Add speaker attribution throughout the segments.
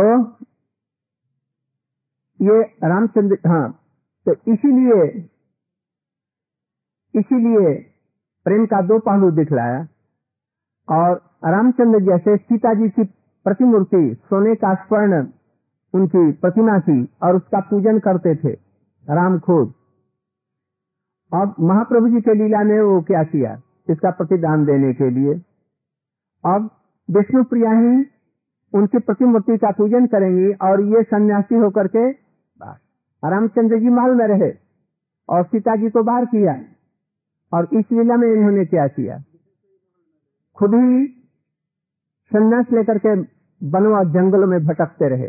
Speaker 1: तो ये रामचंद्र हाँ तो इसीलिए इसीलिए प्रेम का दो पहलू दिखलाया और रामचंद्र जैसे सीता जी की प्रतिमूर्ति, सोने का स्वर्ण, उनकी प्रतिमा थी और उसका पूजन करते थे, राम खुद अब महाप्रभु जी के लीला ने वो क्या किया? इसका प्रतिदान देने के लिए। अब विष्णु प्रिया ही उनकी प्रतिमूर्ति का पूजन करेंगी और ये सन्यासी होकर के रामचंद्र जी माल में रहे और सीता जी को बाहर किया और इस लीला में इन्होंने क्या किया? खुद ही संन्यास लेकर के वनों और जंगलों में भटकते रहे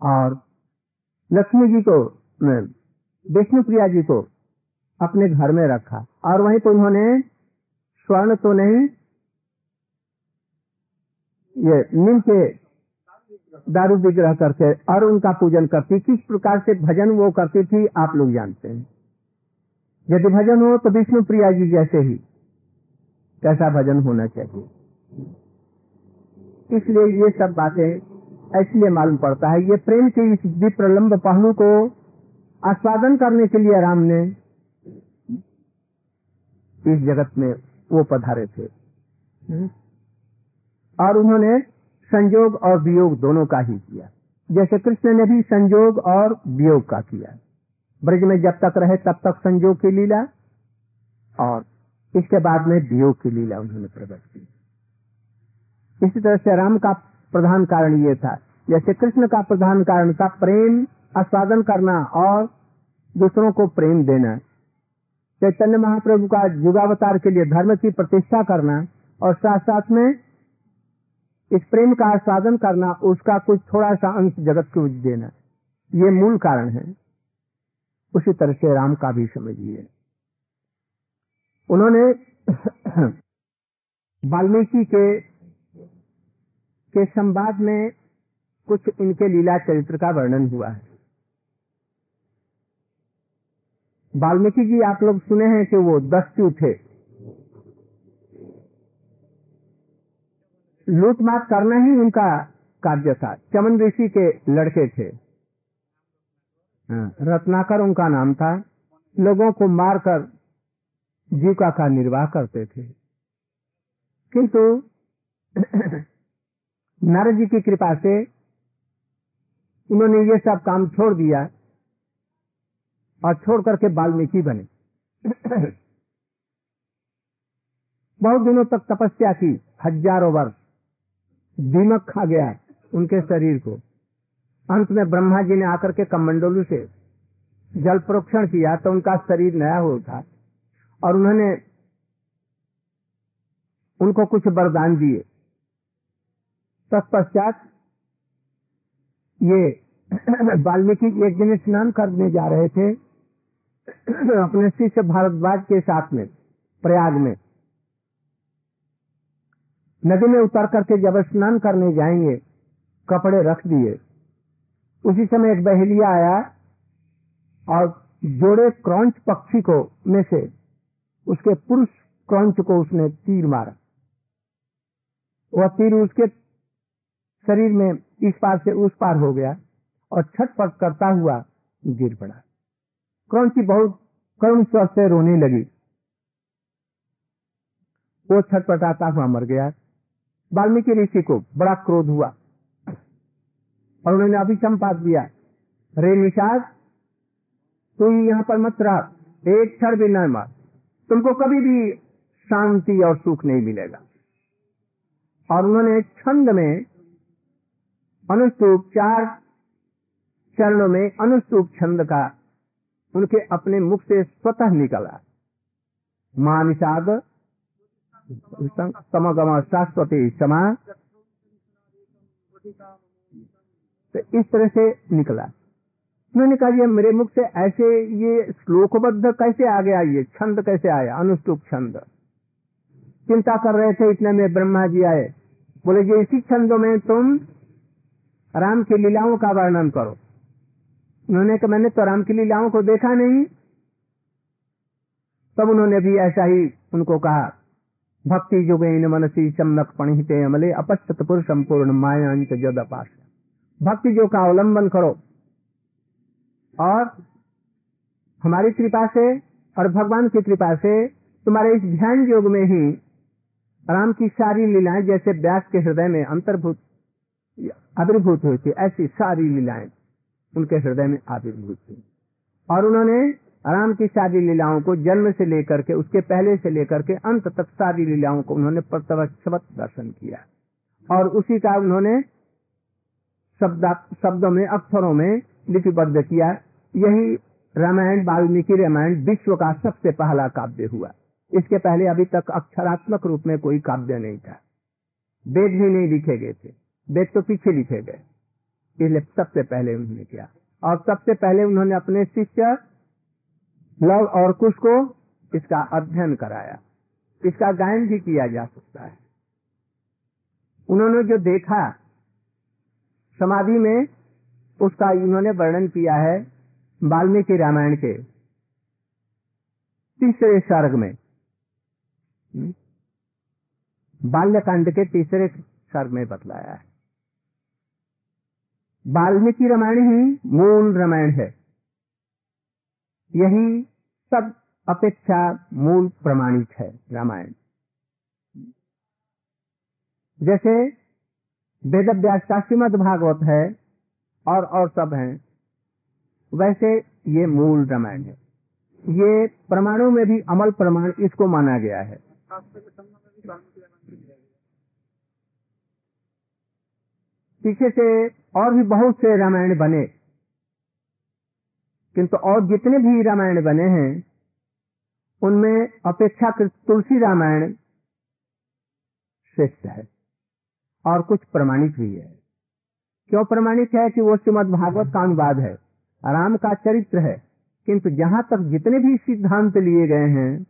Speaker 1: और लक्ष्मी जी को विष्णु प्रिया जी को अपने घर में रखा और वहीं पर उन्होंने स्वर्ण तो नहीं ये नीम के दारू विग्रह करते और उनका पूजन करती, किस प्रकार से भजन वो करती थी, आप लोग जानते हैं। यदि भजन हो तो विष्णु प्रिया जी जैसे ही, कैसा भजन होना चाहिए। इसलिए ये सब बातें इसलिए मालूम पड़ता है, ये प्रेम के इस विप्रलम्ब पहलू को आस्वादन करने के लिए राम ने इस जगत में वो पधारे थे। और उन्होंने संयोग और वियोग दोनों का ही किया। जैसे कृष्ण ने भी संयोग और वियोग का किया। ब्रज में जब तक रहे तब तक संयोग की लीला और इसके बाद में वियोग की लीला उन्होंने प्रकट की। इसी तरह से राम का प्रधान कारण ये था। जैसे कृष्ण का प्रधान कारण था प्रेम, आस्वादन करना और दूसरों को प्रेम देना। चैतन्य महाप्रभु का युगावतार के लिए धर्म की प्रतिष्ठा करना और साथ साथ में इस प्रेम का आस्वादन करना, उसका कुछ थोड़ा सा अंश जगत को देना, ये मूल कारण है। उसी तरह से राम का भी समझिए। उन्होंने वाल्मीकि के के संवाद में कुछ इनके लीला चरित्र का वर्णन हुआ है। वाल्मीकि जी आप लोग सुने हैं कि वो दस्यु थे। लूटमार करना ही उनका कार्य था। चमन ऋषि के लड़के थे। रत्नाकर उनका नाम था। लोगों को मारकर जीविका का निर्वाह करते थे। किंतु नारद जी की कृपा से उन्होंने ये सब काम छोड़ दिया और छोड़ करके वाल्मीकि बने। बहुत दिनों तक तपस्या की, हज़ारों वर्ष। दीमक खा गया उनके शरीर को। अंत में ब्रह्मा जी ने आकर के कमंडोलू से जल प्रोक्षण किया तो उनका शरीर नया हो था और उन्होंने उनको कुछ वरदान दिए। तत्पश्चात ये वाल्मीकि एक दिन स्नान करने जा रहे थे। अपने शिष्य भारद्वाज के साथ में, प्रयाग में। नदी में उतर करके जब स्नान करने जाएँगे, कपड़े रख दिए। उसी समय एक बहेलिया आया और जोड़े क्रौच पक्षी को में से उसके पुरुष क्रौच को उसने तीर मारा। वह तीर उसके शरीर में इस पार से उस पार हो गया और छटपट करता हुआ गिर पड़ा। क्रौची बहुत करुण स्वर से रोने लगी। वो छटपटाता हुआ मर गया। वाल्मीकि ऋषि को बड़ा क्रोध हुआ। और उन्होंने अभी अभिसंपात दिया रे निषाद, तू यहाँ पर मत रह, एक क्षण भी न मार। तुमको कभी भी शांति और सुख नहीं मिलेगा। और उन्होंने छंद में अनुस्तूप, चार चरणों में अनुस्तूप छंद का उनके अपने मुख से स्वतः निकला। माँ निषाद समगम शाश्वती समा तो इस तरह से निकला। उन्होंने कहा, ये मेरे मुख से ऐसे ये श्लोकबद्ध कैसे आ गया? ये छंद कैसे आया? अनुष्टुप छंद। चिंता कर रहे थे, इतने में ब्रह्मा जी आए। बोले जी इसी छंदों में तुम राम की लीलाओं का वर्णन करो। उन्होंने कहा, मैंने तो राम की लीलाओं को देखा नहीं। तब उन्होंने भी ऐसा ही उनको कहा भक्ति युगेन मनसी सम्यक पणिते अमले अपश्यत पुरुषम पूर्ण मायांच जद अपाश भक्ति जो का अवलंबन करो। और हमारी कृपा से और भगवान की कृपा से तुम्हारे इस ध्यान योग में ही राम की सारी लीलाएँ जैसे व्यास के हृदय में अंतर्भूत आविर्भूत हुई थी, ऐसी सारी लीलाएँ उनके हृदय में आविर्भूत हुई। और उन्होंने राम की सारी लीलाओं को जन्म से लेकर के, उसके पहले से लेकर के अंत तक सारी लीलाओं को उन्होंने प्रत्यक्षवत दर्शन किया। और उसी का उन्होंने शब्द, शब्दों में, अक्षरों में लिपिबद्ध किया। यही रामायण, वाल्मीकि रामायण विश्व का सबसे पहला काव्य हुआ। इसके पहले अभी तक अक्षरात्मक रूप में कोई काव्य नहीं था। वेद भी नहीं लिखे गए थे। वेद तो पीछे लिखे गए। इसलिए सबसे पहले उन्होंने किया। और सबसे पहले उन्होंने अपने शिष्य लव और कुश को इसका अध्ययन कराया। इसका गायन भी किया जा सकता है। उन्होंने जो देखा, समाधि में उसका इन्होंने वर्णन किया है वाल्मीकि रामायण के तीसरे सर्ग में। बाल्यकांड के तीसरे सर्ग में बतलाया है। वाल्मीकि रामायण ही मूल रामायण है। यही सब अपेक्षा मूल प्रमाणित है रामायण। जैसे वेद व्यास का श्रीमद भागवत है और और सब हैं, वैसे ये मूल रामायण है। ये प्रमाणों में भी अमल प्रमाण इसको माना गया है। पीछे से और भी बहुत से रामायण बने। किंतु और जितने भी रामायण बने हैं, उनमें अपेक्षाकृत तुलसी रामायण श्रेष्ठ है। और कुछ प्रमाणित भी है। क्यों प्रमाणित है कि वो श्रीमद भागवत का अनुवाद है? राम का चरित्र है। किंतु जहाँ तक जितने भी सिद्धांत लिए गए हैं,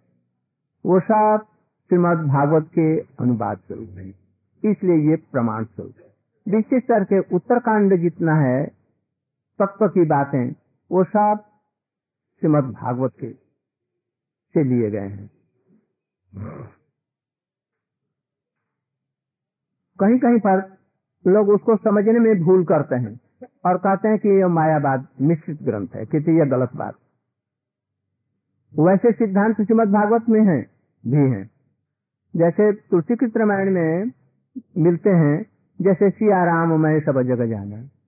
Speaker 1: वो सब श्रीमद भागवत के अनुवाद स्वरूप है। इसलिए ये प्रमाण स्वरूप है। विशेष करके उत्तरकांड जितना है, तत्व की बातें वो सब श्रीमद भागवत के, से लिए गए हैं। कहीं कहीं पर लोग उसको समझने में भूल करते हैं और कहते हैं कि यह मायावाद मिश्रित ग्रंथ है किसी यह गलत बात। वैसे सिद्धांत श्रीमद भागवत में है, भी है। जैसे तुलसी तुलसीकृत रामायण में मिलते हैं, जैसे सिया राम मैं सब जगह जाना।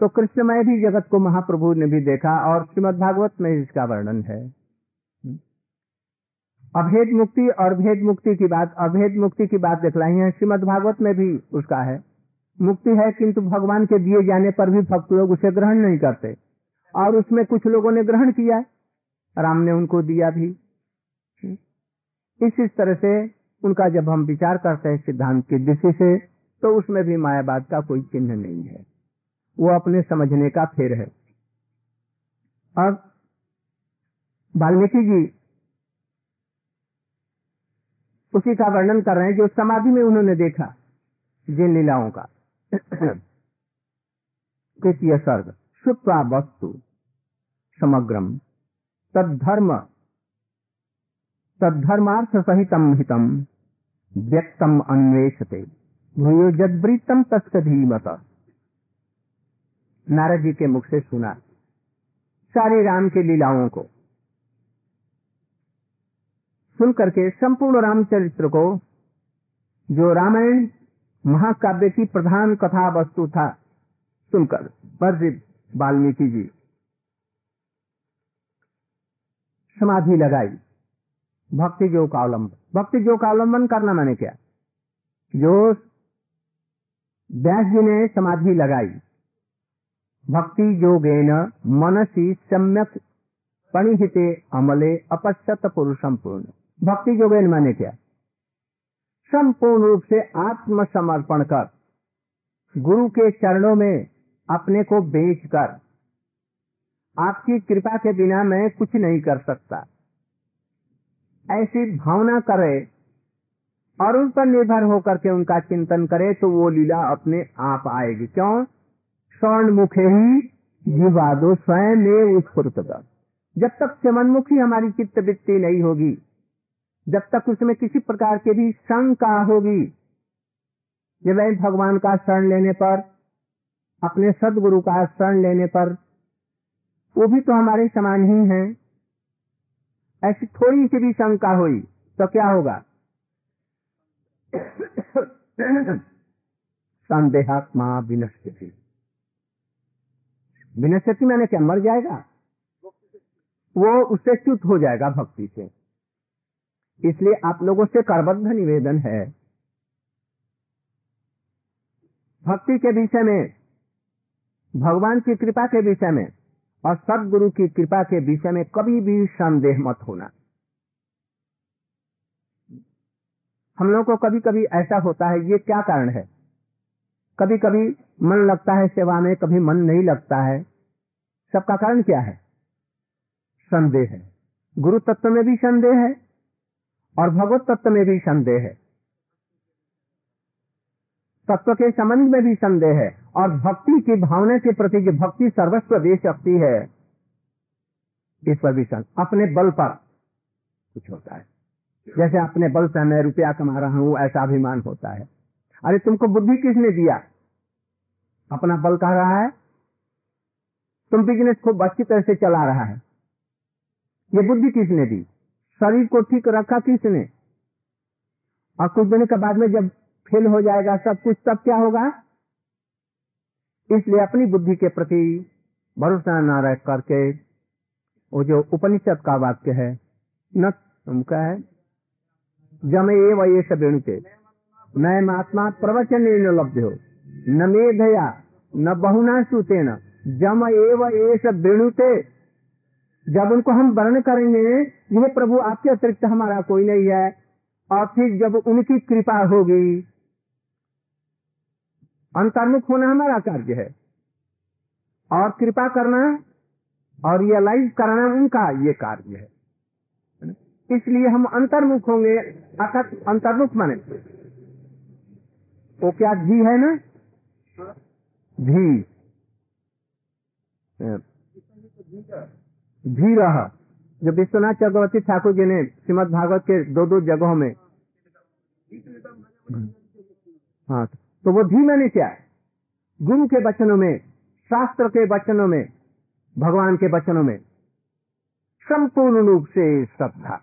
Speaker 1: तो कृष्णमय भी जगत को महाप्रभु ने भी देखा और श्रीमद भागवत में इसका वर्णन है। अभेद मुक्ति और भेद मुक्ति की बात, अभेद मुक्ति की बात दिखलाई है श्रीमद भागवत में भी उसका है। मुक्ति है किंतु भगवान के दिए जाने पर भी भक्त लोग उसे ग्रहण नहीं करते। और उसमें कुछ लोगों ने ग्रहण किया, राम ने उनको दिया भी। इस इस तरह से उनका जब हम विचार करते हैं सिद्धांत की दृष्टि से तो उसमें भी मायावाद का कोई चिन्ह नहीं है। वो अपने समझने का फेर है। अब वाल्मीकि जी उसी का वर्णन कर रहे हैं जो समाधि में उन्होंने देखा, जिन लीलाओं का। तृतीय सर्ग शुक्वा वस्तु, समग्रम, तद्धर्म तद्धर्मार्थ सहितम हितम, व्यक्तम अन्वेषते। भूयो जदवृतम तस्कधीमत नारद जी के मुख से सुना, सारी राम के लीलाओं को। सुन करके संपूर्ण रामचरित्र को, जो रामायण महाकाव्य की प्रधान कथा वस्तु था, सुनकर वर्जित वाल्मीकि जी। समाधि लगाई। भक्ति जो का अवलंबन भक्ति जो का अवलंबन करना मैंने क्या? जो व्यास जी ने समाधि लगाई। भक्ति जोगेन मनसी सम्यक पणिहिते अमले अपश्यत पुरुषम पूर्ण भक्ति जोगेन माने क्या? संपूर्ण रूप से आत्मसमर्पण कर। गुरु के चरणों में अपने को बेच कर। आपकी कृपा के बिना मैं कुछ नहीं कर सकता। ऐसी भावना करे और उन पर निर्भर होकर के उनका चिंतन करे तो वो लीला अपने आप आएगी। क्यों? स्वर्ण मुखे ही जीवा दो स्वयं में उत्फुत जब तक चमनमुखी हमारी चित्त वृत्ति नहीं होगी, जब तक उसमें किसी प्रकार की भी शंका होगी वह भगवान का शरण लेने पर, अपने सदगुरु का शरण लेने पर, वो भी तो हमारे समान ही हैं। ऐसी थोड़ी सी भी शंका हुई तो क्या होगा? संदेहात्मा विनश्यति विनश्यति मैंने क्या, मर जाएगा? वो उससे च्युत हो जाएगा भक्ति से। इसलिए आप लोगों से करबद्ध निवेदन है। भक्ति के विषय में, भगवान की कृपा के विषय में और सदगुरु की कृपा के विषय में कभी भी संदेह मत होना। हम लोगों को कभी कभी ऐसा होता है, ये क्या कारण है? कभी कभी मन लगता है सेवा में, कभी मन नहीं लगता है। सबका कारण क्या है? संदेह है। गुरु तत्व में भी संदेह है और भगवत तत्व में भी संदेह है। तत्व के संबंध में भी संदेह है और भक्ति की भावना के प्रति जो भक्ति सर्वस्व दे सकती है, इस पर भी संदेह अपने बल पर कुछ होता है। जैसे अपने बल से मैं रुपया कमा रहा हूँ, ऐसा अभिमान होता है। अरे तुमको बुद्धि किसने दिया? अपना बल कह रहा है। तुम बिज़नेस खूब अच्छी तरह से चला रहा है। ये बुद्धि किसने दी? शरीर को ठीक रखा किसने? और कुछ दिन के बाद में जब फेल हो जाएगा सब कुछ, तब क्या होगा? इसलिए अपनी बुद्धि के प्रति भरोसा न रख करके, वो जो उपनिषद का वाक्य है, न उनका है जम ये सब नयम आत्मा प्रवचन लब्ध। हो न मेधया, न बहुना सुते न जम एव सब वेणुते। जब उनको हम वर्ण करेंगे, यह प्रभु आपके अतिरिक्त हमारा कोई नहीं है। और फिर जब उनकी कृपा होगी, अंतर्मुख होना हमारा कार्य है। और कृपा करना और रियलाइज़ कराना उनका ये कार्य है। इसलिए हम अंतर्मुख होंगे, अर्थात अंतर्मुख माने। वो क्या घी है ना? घी। घी रह। जो विश्वनाथ चक्रवर्ती ठाकुर जी ने श्रीमद भागवत के दो दो जगहों में हाँ तो वो धी मैंने क्या है। गुरु के वचनों में, शास्त्र के वचनों में, भगवान के वचनों में। संपूर्ण रूप से श्रद्धा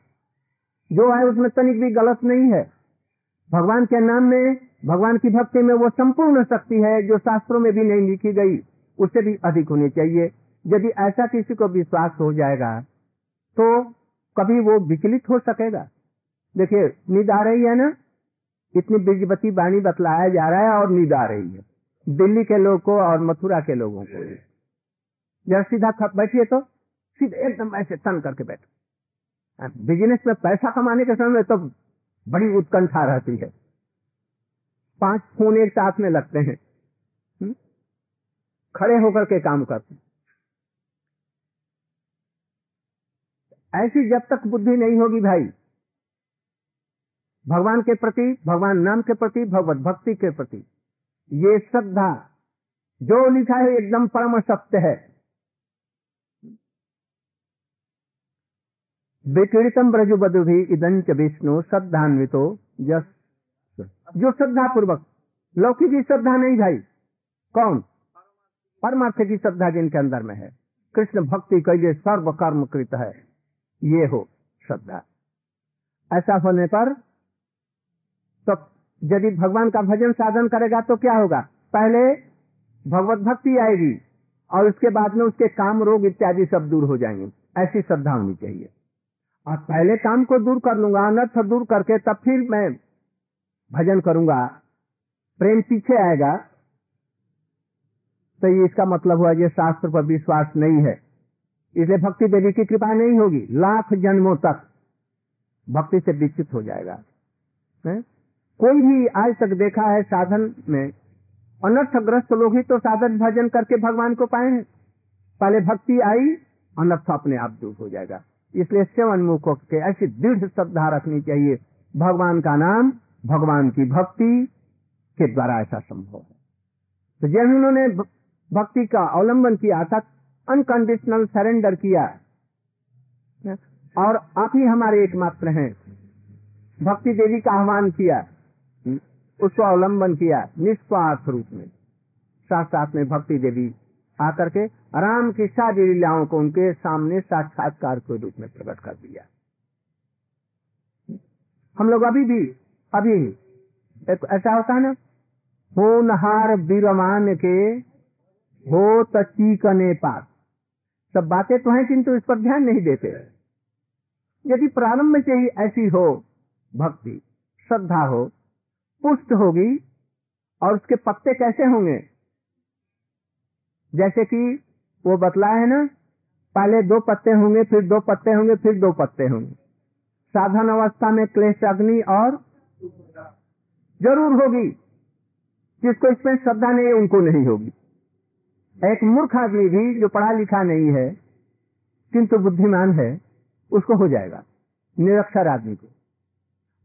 Speaker 1: जो है उसमें तनिक भी गलत नहीं है। भगवान के नाम में, भगवान की भक्ति में वो संपूर्ण शक्ति है जो शास्त्रों में भी नहीं लिखी गई। उससे भी अधिक होनी चाहिए। यदि ऐसा किसी को विश्वास हो जाएगा तो कभी वो विचलित हो सकेगा। देखिए, नींद आ रही है ना? इतनी बीजबती बाणी बतलाया जा रहा है और नींद आ रही है। दिल्ली के लोग को और मथुरा के लोगों को जरा सीधा बैठिए तो। सीधे एकदम ऐसे तन करके बैठो। बिज़नेस में पैसा कमाने के समय तो बड़ी उत्कंठा रहती है। पाँच फ़ोन एक साथ में लगते हैं। हुँ? खड़े होकर के काम करते ऐसी जब तक बुद्धि नहीं होगी भाई, भगवान के प्रति, भगवान नाम के प्रति, भगवत भक्ति के प्रति, ये श्रद्धा, जो लिखा है, एकदम परम सत्य है। विक्रीतम ब्रजुबधु भी इदंच विष्णु श्रद्धान्वितो, यस जो श्रद्धा पूर्वक लौकिक की श्रद्धा नहीं भाई। कौन? परमार्थ की श्रद्धा जिनके अंदर में है। कृष्ण भक्ति कैसे सर्व कर्म कृत है। ये हो श्रद्धा। ऐसा होने पर तो यदि भगवान का भजन साधन करेगा तो क्या होगा? पहले भगवत भक्ति आएगी और उसके बाद में उसके काम, रोग इत्यादि सब दूर हो जाएँगे। ऐसी श्रद्धा होनी चाहिए। और पहले काम को दूर कर लूँगा, अनर्थ दूर करके तब फिर मैं भजन करूँगा। प्रेम पीछे आएगा। तो ये इसका मतलब हुआ ये शास्त्र पर विश्वास नहीं है। इसलिए भक्ति देवी की कृपा नहीं होगी। लाख जन्मों तक भक्ति से विकसित हो जाएगा। है? कोई भी आज तक देखा है साधन में, अनर्थग्रस्त लोग ही तो साधन भजन करके भगवान को पाए हैं। पहले भक्ति आई, अनर्थ अपने आप दूर हो जाएगा। इसलिए सेवन मुखों के ऐसी दृढ़ श्रद्धा रखनी चाहिए। भगवान का नाम, भगवान की भक्ति के द्वारा ऐसा संभव है। तो जब उन्होंने भक्ति का अवलंबन किया, अर्थात अनकंडीशनल सरेंडर किया। और आप ही हमारे एकमात्र हैं। भक्ति देवी का आह्वान किया, उसको अवलंबन किया, निस्वार्थ रूप में। साथ साथ में भक्ति देवी आकर के राम की सारी लीलाओं को उनके सामने साक्षात्कार के रूप में प्रकट कर दिया। हम लोग अभी भी, अभी एक ऐसा होता है ना हो नहार बीरमान के हो तचीकने पास। सब बातें तो हैं किंतु इस पर ध्यान नहीं देते। यदि प्रारंभ से ही ऐसी हो, भक्ति, श्रद्धा हो, पुष्ट होगी, और उसके पत्ते कैसे होंगे? जैसे कि वो बतलाए है ना, पहले दो पत्ते होंगे, फिर दो पत्ते होंगे, फिर दो पत्ते होंगे। साधन अवस्था में क्लेश अग्नि और ज़रूर होगी। जिसको इसमें श्रद्धा नहीं है उनको नहीं होगी। एक मूर्ख आदमी भी जो पढ़ा लिखा नहीं है, किंतु बुद्धिमान है, उसको हो जाएगा, निरक्षर आदमी को।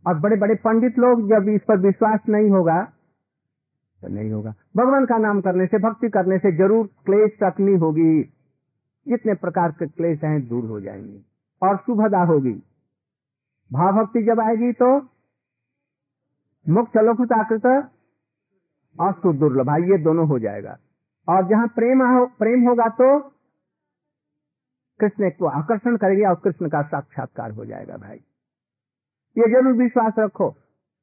Speaker 1: और बड़े बड़े पंडित लोग जब इस पर विश्वास नहीं होगा तो नहीं होगा। भगवान का नाम करने से भक्ति करने से ज़रूर क्लेश तकनी होगी। जितने प्रकार के क्लेश हैं दूर हो जाएँगे। और शुभदा होगी। भाव भक्ति जब आएगी तो मुख्य लोकुताकृत और सुदुर्लभ। ये दोनों हो जाएगा। और जहाँ प्रेम हो, प्रेम होगा तो कृष्ण को आकर्षण करेगी और कृष्ण का साक्षात्कार हो जाएगा भाई। ये ज़रूर विश्वास रखो।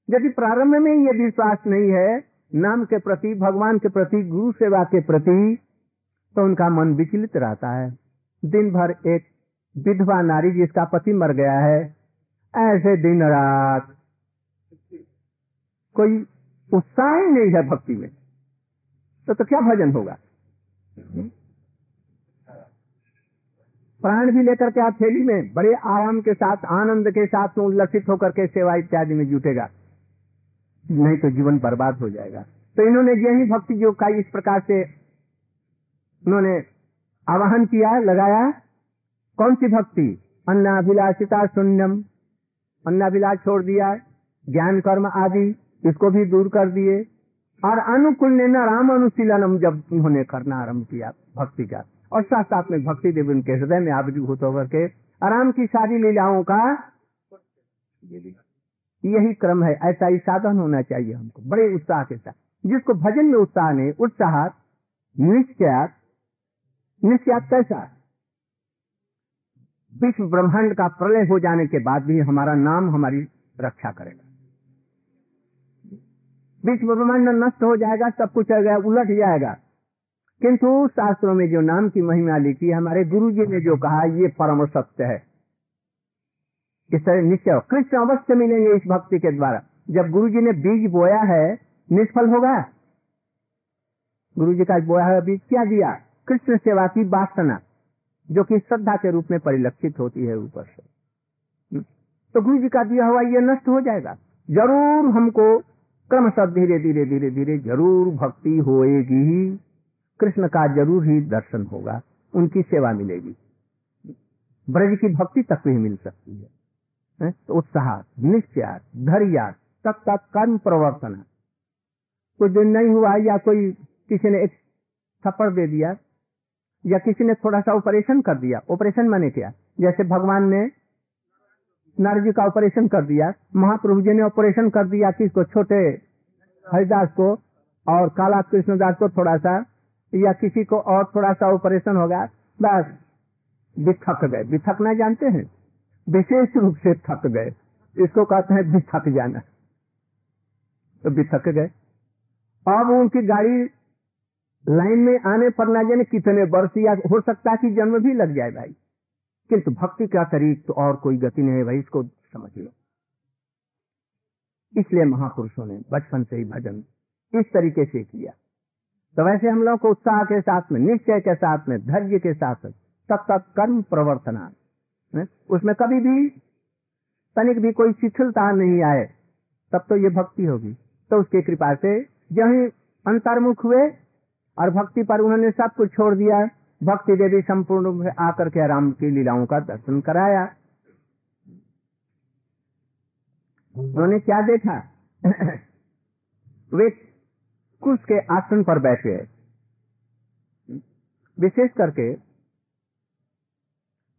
Speaker 1: यदि प्रारंभ में ये विश्वास नहीं है नाम के प्रति भगवान के प्रति गुरु सेवा के प्रति तो उनका मन विचलित रहता है। दिन भर एक विधवा नारी जिसका पति मर गया है ऐसे दिन रात कोई उत्साह ही नहीं है भक्ति में। तो, तो क्या भजन होगा? प्राण भी लेकर के आप थैली में बड़े आराम के साथ आनंद के साथ उल्लसित होकर के सेवा इत्यादि में जुटेगा। नहीं तो जीवन बर्बाद हो जाएगा। तो इन्होंने यही भक्ति जो का इस प्रकार से उन्होंने आवाहन किया, लगाया। कौन सी भक्ति? अन्नाभिलाषिता शून्यम। अन्नाभिलाष छोड़ दिया, ज्ञान कर्म आदि, इसको भी दूर कर दिए। और अनुकूल ने न राम अनुशीलनम जब उन्होंने करना आरंभ किया भक्ति का। और साथ साथ में भक्ति देव उनके हृदय में आविर्भूत होकर के आराम की सारी लीलाओं का यही क्रम है, ऐसा ही साधन होना चाहिए हमको, बड़े उत्साह के साथ। जिसको भजन में उत्साह नहीं, उत्साह निश्चयात निश्चयात कैसा? विश्व ब्रह्मांड का प्रलय हो जाने के बाद भी हमारा नाम हमारी रक्षा करेगा। विश्व ब्रह्मांड नष्ट हो जाएगा, सब कुछ उलट जाएगा। किंतु शास्त्रों में जो नाम की महिमा लिखी, हमारे गुरु जी ने जो कहा, ये परम सत्य है। इस तरह निश्चय कृष्ण अवश्य मिलेंगे इस भक्ति के द्वारा। जब गुरु जी ने बीज बोया है, निष्फल होगा। गुरु जी का बोया हुआ बीज क्या दिया? कृष्ण सेवा की वासना, जो कि श्रद्धा के रूप में परिलक्षित होती है ऊपर से। तो गुरु जी का दिया हुआ ये नष्ट हो जाएगा। ज़रूर हमको क्रमशः धीरे धीरे धीरे धीरे ज़रूर भक्ति होएगी। कृष्ण का ज़रूर ही दर्शन होगा। उनकी सेवा मिलेगी। ब्रज की भक्ति तक भी मिल सकती है है? उत्साह, निश्चय, धैर्य तक तक कर्म प्रवर्तन। कुछ दिन नहीं हुआ या कोई किसी ने एक थप्पड़ दे दिया या किसी ने थोड़ा सा ऑपरेशन कर दिया। ऑपरेशन मैंने क्या? जैसे भगवान ने नारद जी का ऑपरेशन कर दिया, महाप्रभु जी ने ऑपरेशन कर दिया किसको छोटे हरिदास को और काला कृष्णदास को थोड़ा सा या किसी को और थोड़ा सा ऑपरेशन होगा, बस बिथक गए। बिथकना जानते हैं? विशेष रूप से थक गए। इसको कहते हैं बिथक जाना। तो बिथक गए। अब उनकी गाड़ी लाइन में आने पर ना जाने कितने वर्ष या हो सकता है कि जन्म भी लग जाए भाई। किंतु भक्ति का तरीक तो और कोई गति नहीं है भाई, इसको समझ लो। इसलिए महापुरुषों ने बचपन से ही भजन इस तरीके से किया। तो वैसे हम लोग को उत्साह के साथ में, निश्चय के साथ में, धैर्य के साथ तब तक कर्म प्रवर्तना उसमें कभी भी, तनिक भी कोई शिथिलता नहीं आए, तब तो ये भक्ति होगी। तो उसकी कृपा से जही अंतर्मुख हुए और भक्ति पर उन्होंने सब कुछ छोड़ दिया। भक्ति देवी संपूर्ण रूप से आकर के राम की लीलाओं का दर्शन कराया। उन्होंने क्या देखा? वे कुछ के आसन पर बैठे। विशेष करके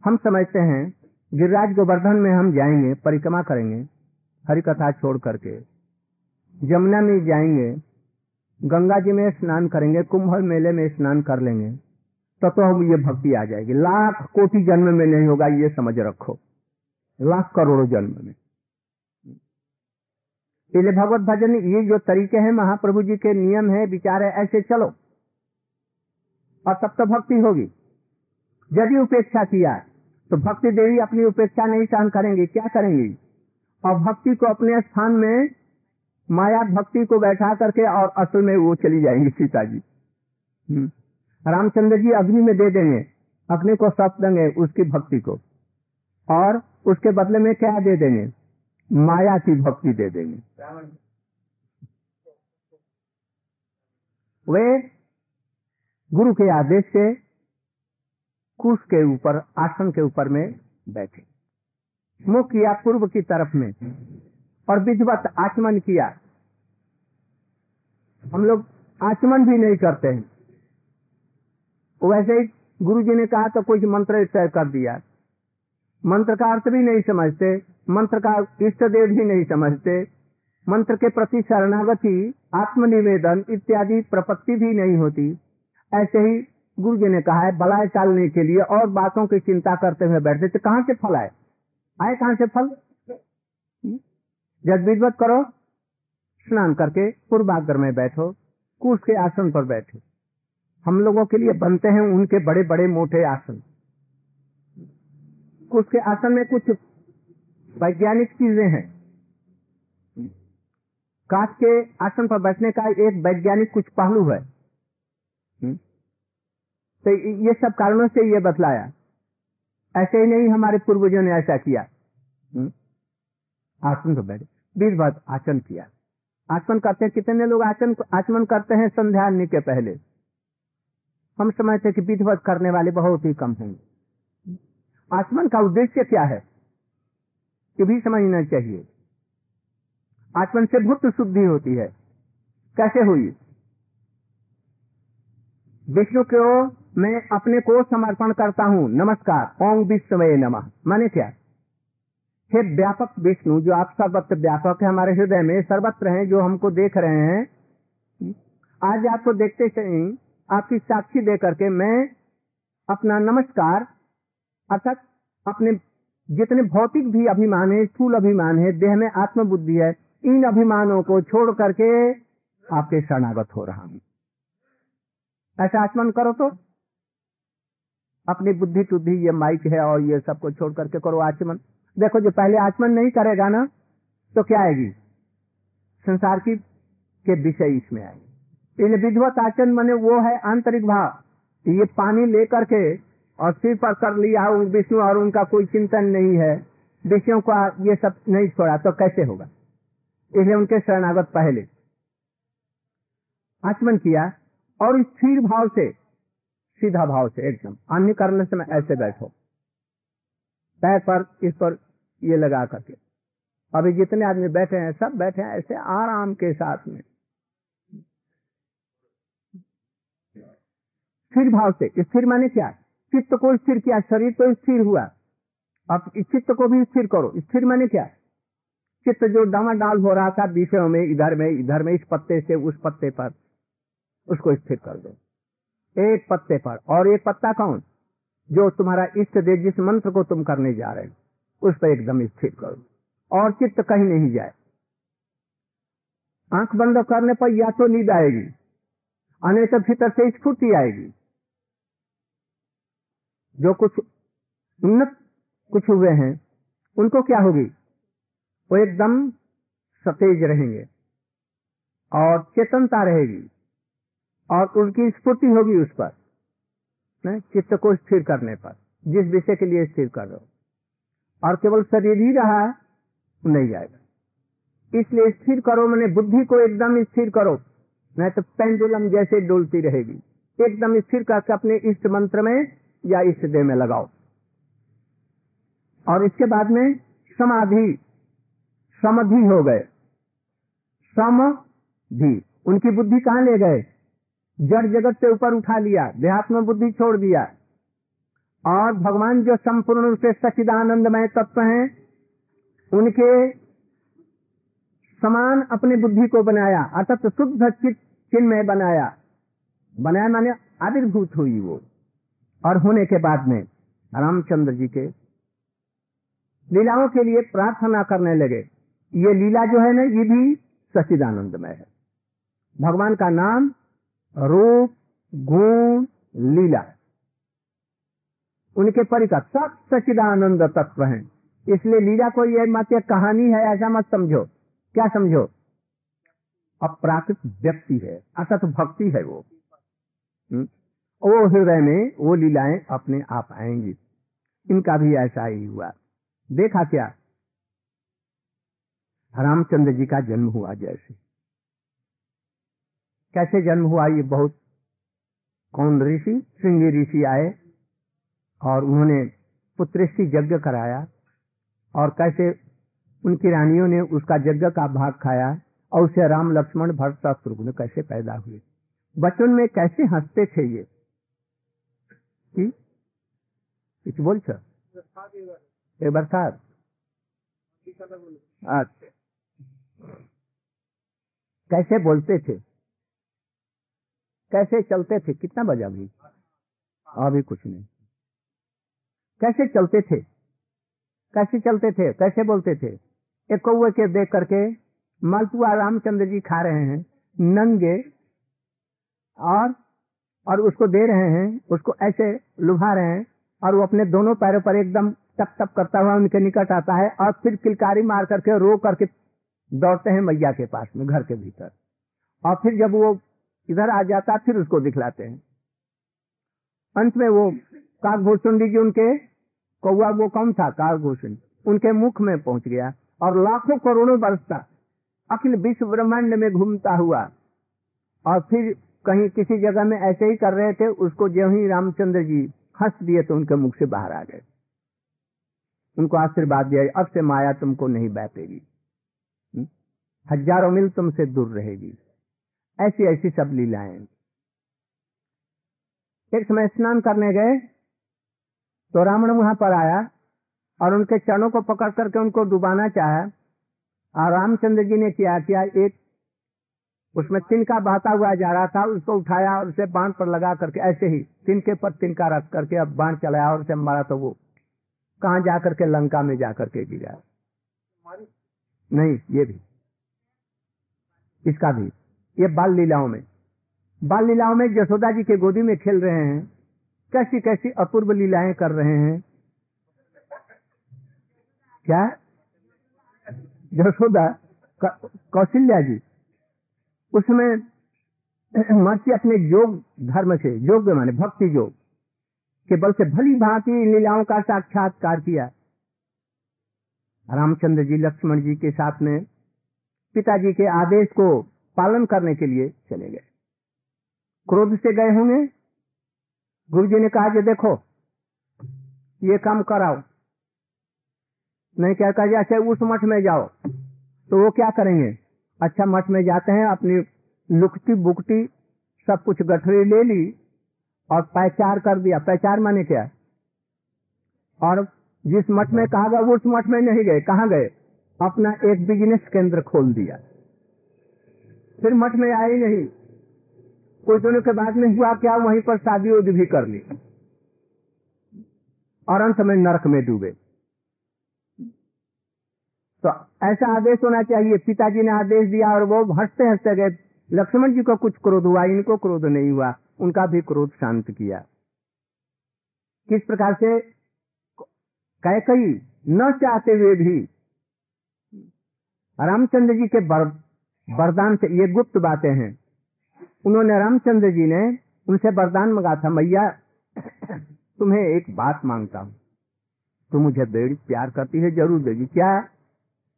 Speaker 1: हम समझते हैं, गिरिराज गोवर्धन में हम जाएँगे, परिक्रमा करेंगे हरि कथा छोड़ करके। जमुना में जाएँगे, गंगा जी में स्नान करेंगे कुंभ मेले में स्नान कर लेंगे तो तो हम ये भक्ति आ जाएगी। लाख कोटि जन्म में नहीं होगा, ये समझ रखो। लाख करोड़ों जन्म में। इसलिए भगवत भजन, ये जो तरीके हैं, महाप्रभु जी के नियम है, विचार है, ऐसे चलो। और तब तो भक्ति होगी। यदि उपेक्षा किया तो भक्ति देवी अपनी उपेक्षा नहीं सहन करेंगे। क्या करेंगी? और भक्ति को अपने स्थान में माया भक्ति को बैठा करके और असल में वो चली जाएँगी सीता जी हम्म। रामचंद्र जी अग्नि में दे देंगे। अग्नि को सौंप देंगे उसकी भक्ति को। और उसके बदले में क्या दे देंगे? माया की भक्ति दे देंगे। वे गुरु के आदेश से कुश के ऊपर, आसन के ऊपर में बैठे। मुख किया पूर्व की तरफ़ में और विधिवत आचमन किया। हम लोग आचमन भी नहीं करते हैं। वैसे ही गुरु जी ने कहा तो कुछ मंत्र तय कर दिया। मंत्र का अर्थ भी नहीं समझते, मंत्र का इष्ट देव भी नहीं समझते, मंत्र के प्रति शरणागति, आत्मनिवेदन इत्यादि प्रपत्ति भी नहीं होती। ऐसे ही गुरु जी ने कहा है, बलाय टालने के लिए और बातों की चिंता करते हुए बैठते तो कहाँ से फल आए? आए कहाँ से फल? जब विद्वत करो, स्नान करके पूर्वाग्र में बैठो, कुश के आसन पर बैठो। हम लोगों के लिए बनते हैं उनके बड़े बड़े मोटे आसन। उसके आसन में कुछ वैज्ञानिक चीज़ें हैं। कांच के आसन पर बैठने का एक वैज्ञानिक कुछ पहलू है। तो ये सब कारणों से ये बतलाया। ऐसे ही नहीं, हमारे पूर्वजों ने ऐसा किया। आसन पर बैठे। बीरभद आचन किया। आचमन करते हैं, कितने लोग आचन आचमन करते हैं? संध्या के पहले। हम समझते कि विधिवत करने वाले बहुत ही कम होंगे आचमन का उद्देश्य क्या है? ये भी समझना चाहिए। आचमन से भूत शुद्धि होती है। कैसे हुई? विष्णु को मैं अपने को समर्पण करता हूँ। नमस्कार। ओम विश्व नमः। माने क्या? हे व्यापक विष्णु, जो आप सर्वत्र व्यापक है, हमारे हृदय में सर्वत्र हैं, जो हमको देख रहे हैं, आज आपको देखते ही, आपकी साक्षी दे करके मैं अपना नमस्कार, अर्थात अपने जितने भौतिक भी अभिमान है, स्थूल अभिमान है, देह में आत्मबुद्धि है, इन अभिमानों को छोड़ करके आपके शरणागत हो रहा हूँ। ऐसा आचमन करो तो। अपनी बुद्धि टुद्धि ये माइक है और ये सबको छोड़ करके करो आचमन। देखो, जो पहले आचमन नहीं करेगा ना तो क्या आएगी? संसार की, के विषय इसमें आएगी। इन विधवत आचरण मैंने वो है आंतरिक भाव। ये पानी लेकर के और सिर पर कर लिया विष्णु और उनका कोई चिंतन नहीं है। विषयों का ये सब नहीं छोड़ा तो कैसे होगा? इसलिए उनके शरणागत पहले। आचमन किया और स्थिर भाव से सीधा भाव से, एकदम। अन्य करने से मैं ऐसे बैठो। पैर पर, इस पर ये लगा करके। अभी जितने आदमी बैठे हैं, सब बैठे हैं ऐसे आराम के साथ में। स्थिर भाव से, स्थिर माने क्या? चित्त को स्थिर किया, शरीर तो स्थिर हुआ। अब चित्त को भी स्थिर करो। स्थिर मैंने क्या? चित्त जो डाल हो रहा था विषयों में, इधर में इधर में, इस पत्ते से, उस पत्ते पर, उसको स्थिर कर दो। एक पत्ते पर। और एक पत्ता कौन? जो तुम्हारा इष्ट देव जिस मंत्र को तुम करने जा रहे हो, उस पर एकदम स्थिर करो। और चित्त कहीं नहीं जाए। आँख बंद करने पर या तो नींद आएगी अनेक भीतर से स्फूर्ति आएगी। जो कुछ उन्नत कुछ हुए हैं, उनको क्या होगी? वो एकदम सतेज रहेंगे और चेतनता रहेगी। और उनकी स्फूर्ति होगी उस पर चित्त को स्थिर करने पर, जिस विषय के लिए स्थिर कर रहे हो। और केवल शरीर ही रहा है नहीं जाएगा। इसलिए स्थिर करो मैंने, बुद्धि को एकदम स्थिर करो, नहीं तो पेंडुलम जैसे डोलती रहेगी। एकदम स्थिर करके अपने इष्ट मंत्र में या इस देह में लगाओ। और इसके बाद में समाधि, समधि हो गए। समधि, उनकी बुद्धि कहाँ ले गए? जड़ जगत से ऊपर उठा लिया, देहात्म बुद्धि छोड़ दिया। और भगवान जो संपूर्ण रूप से सचिदानंदमय तत्व हैं, उनके समान अपनी बुद्धि को बनाया, अर्थात शुद्ध चिन्मय बनाया। बनाया माने आविर्भूत हुई वो। और होने के बाद में रामचंद्र जी के लीलाओं के लिए प्रार्थना करने लगे, ये लीला जो है ना, ये भी सचिदानंदमय है। भगवान का नाम रूप, गुण, लीला। उनके परिकर सब सच्चिदानंद तत्व हैं। इसलिए लीला को यह मत कहानी है, ऐसा मत समझो। क्या समझो? अप्राकृत व्यक्ति है, असत भक्ति है वो। हुँ? वो हृदय में वो लीलाएँ अपने आप आएँगी। इनका भी ऐसा ही हुआ। देखा क्या? रामचंद्र जी का जन्म हुआ जैसे। कैसे जन्म हुआ ये बहुत? कौन ऋषि? श्रृंगी ऋषि आए और उन्होंने पुत्रेष्टि यज्ञ कराया और कैसे उनकी रानियों ने उसका यज्ञ का भाग खाया और उसे राम लक्ष्मण भरत शत्रुघ्न कैसे पैदा हुए? बचपन में कैसे हँसते थे ये? कुछ बोल सर। एक बरसात अच्छा। कैसे बोलते थे? कैसे चलते थे? कितना बजा अभी? अभी कुछ नहीं। कैसे चलते थे? कैसे चलते थे? कैसे बोलते थे? एक कौए के देख करके मालपुआ रामचंद्र जी खा रहे हैं, नंगे, और और उसको दे रहे हैं, उसको ऐसे लुभा रहे हैं, और वो अपने दोनों पैरों पर एकदम टप टप करता हुआ उनके निकट आता है, और फिर किलकारी मार करके रो करके दौड़ते हैं मैया के पास में, घर के भीतर। और फिर जब वो इधर आ जाता, फिर उसको दिखलाते हैं। अंत में वो काकभूषुंडी जी, उनके कौआ वो कौन था? काकभूषण उनके मुख में पहुँच गया और लाखों करोड़ों वर्ष तक अखिल विश्व ब्रह्मांड में घूमता हुआ और फिर कहीं किसी जगह में ऐसे ही कर रहे थे, उसको जो ही रामचंद्र जी हंस दिए तो उनके मुख से बाहर आ गए। उनको आशीर्वाद दिया, अब से माया तुमको नहीं बैठेगी हज़ारों मील तुमसे दूर रहेगी। ऐसी ऐसी सब लीलाएँ। एक समय स्नान करने गए तो रावण वहाँ पर आया और उनके चरणों को पकड़ करके उनको डुबाना चाहा और रामचंद्र जी ने क्या किया एक उसमें तिनका बहता हुआ जा रहा था उसको उठाया और उसे बाँध पर लगा करके ऐसे ही तिनके पर तिनका रख करके अब बाँध चलाया और उसे मारा तो वो कहा जा करके लंका में जा करके गिरा। नहीं ये भी। इसका भी। ये बाल लीलाओं में। बाल लीलाओं में यशोदा जी के गोदी में खेल रहे हैं। कैसी कैसी अपूर्व लीलाएँ कर रहे हैं। क्या? यशोदा कौशल्या जी। उसमें महर्षि अपने योग धर्म से, योग माने भक्ति योग, के बल से भली भांति लीलाओं का साक्षात्कार किया। रामचंद्र जी, लक्ष्मण जी के साथ में पिताजी के आदेश को पालन करने के लिए चले गए। क्रोध से गए होंगे। गुरु जी ने कहा कि देखो, ये काम कराओ। नहीं क्या कहा जैसे उस मठ में जाओ। तो वो क्या करेंगे? अच्छा मठ में जाते हैं, अपनी लुकटी बुकटी सब कुछ गठरी ले ली और पैचार कर दिया। पैचार माने क्या? और जिस मठ में कहा गया, उस मठ में नहीं गए, कहा गए? अपना एक बिज़नेस केंद्र खोल दिया। फिर मठ में आए नहीं। कुछ दिनों के बाद में हुआ क्या, वहीं पर शादी उदी भी कर ली। और अंत में नरक में डूबे। तो ऐसा आदेश होना चाहिए। पिताजी ने आदेश दिया और वो हँसते हँसते गए। लक्ष्मण जी को कुछ क्रोध हुआ, इनको क्रोध नहीं हुआ। उनका भी क्रोध शांत किया। किस प्रकार से कह कही न चाहते हुए भी रामचंद्र जी के वरदान से, ये गुप्त बातें हैं। उन्होंने रामचंद्र जी ने उनसे वरदान मंगा था, मैया, तुम्हें एक बात माँगता हूँ। तुम मुझे बड़ी प्यार करती है, ज़रूर देगी। क्या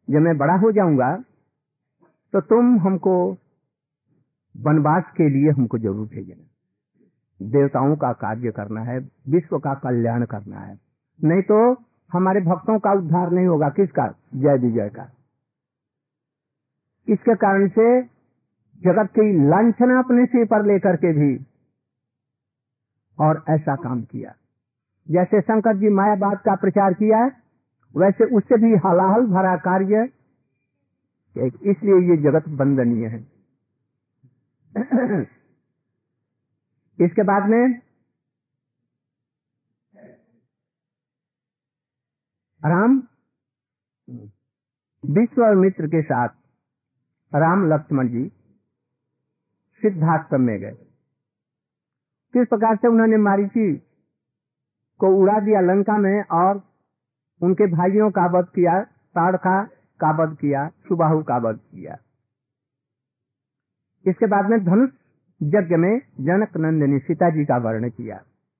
Speaker 1: जब मैं बड़ा हो जाऊँगा तो तुम हमको वनवास के लिए हमको ज़रूर भेजना। देवताओं का कार्य करना है, विश्व का कल्याण करना है। नहीं तो हमारे भक्तों का उद्धार नहीं होगा। किसका? जय विजय का। इसके कारण से जगत की लांछना अपने सिर पर लेकर के भी और ऐसा काम किया। जैसे शंकर जी मायावाद का प्रचार किया, वैसे उससे भी हलाहल भरा कार्य इसलिए ये जगत वंदनीय है। इसके बाद में राम विश्व मित्र के साथ राम लक्ष्मण जी सिद्धाश्रम में गए। किस प्रकार से उन्होंने मारीची को उड़ा दिया लंका में और उनके भाइयों का वध किया ताड़का का वध किया, सुबाहु का वध किया। इसके बाद में धनुष यज्ञ में जनक नंदिनी सीता जी का वर्ण किया।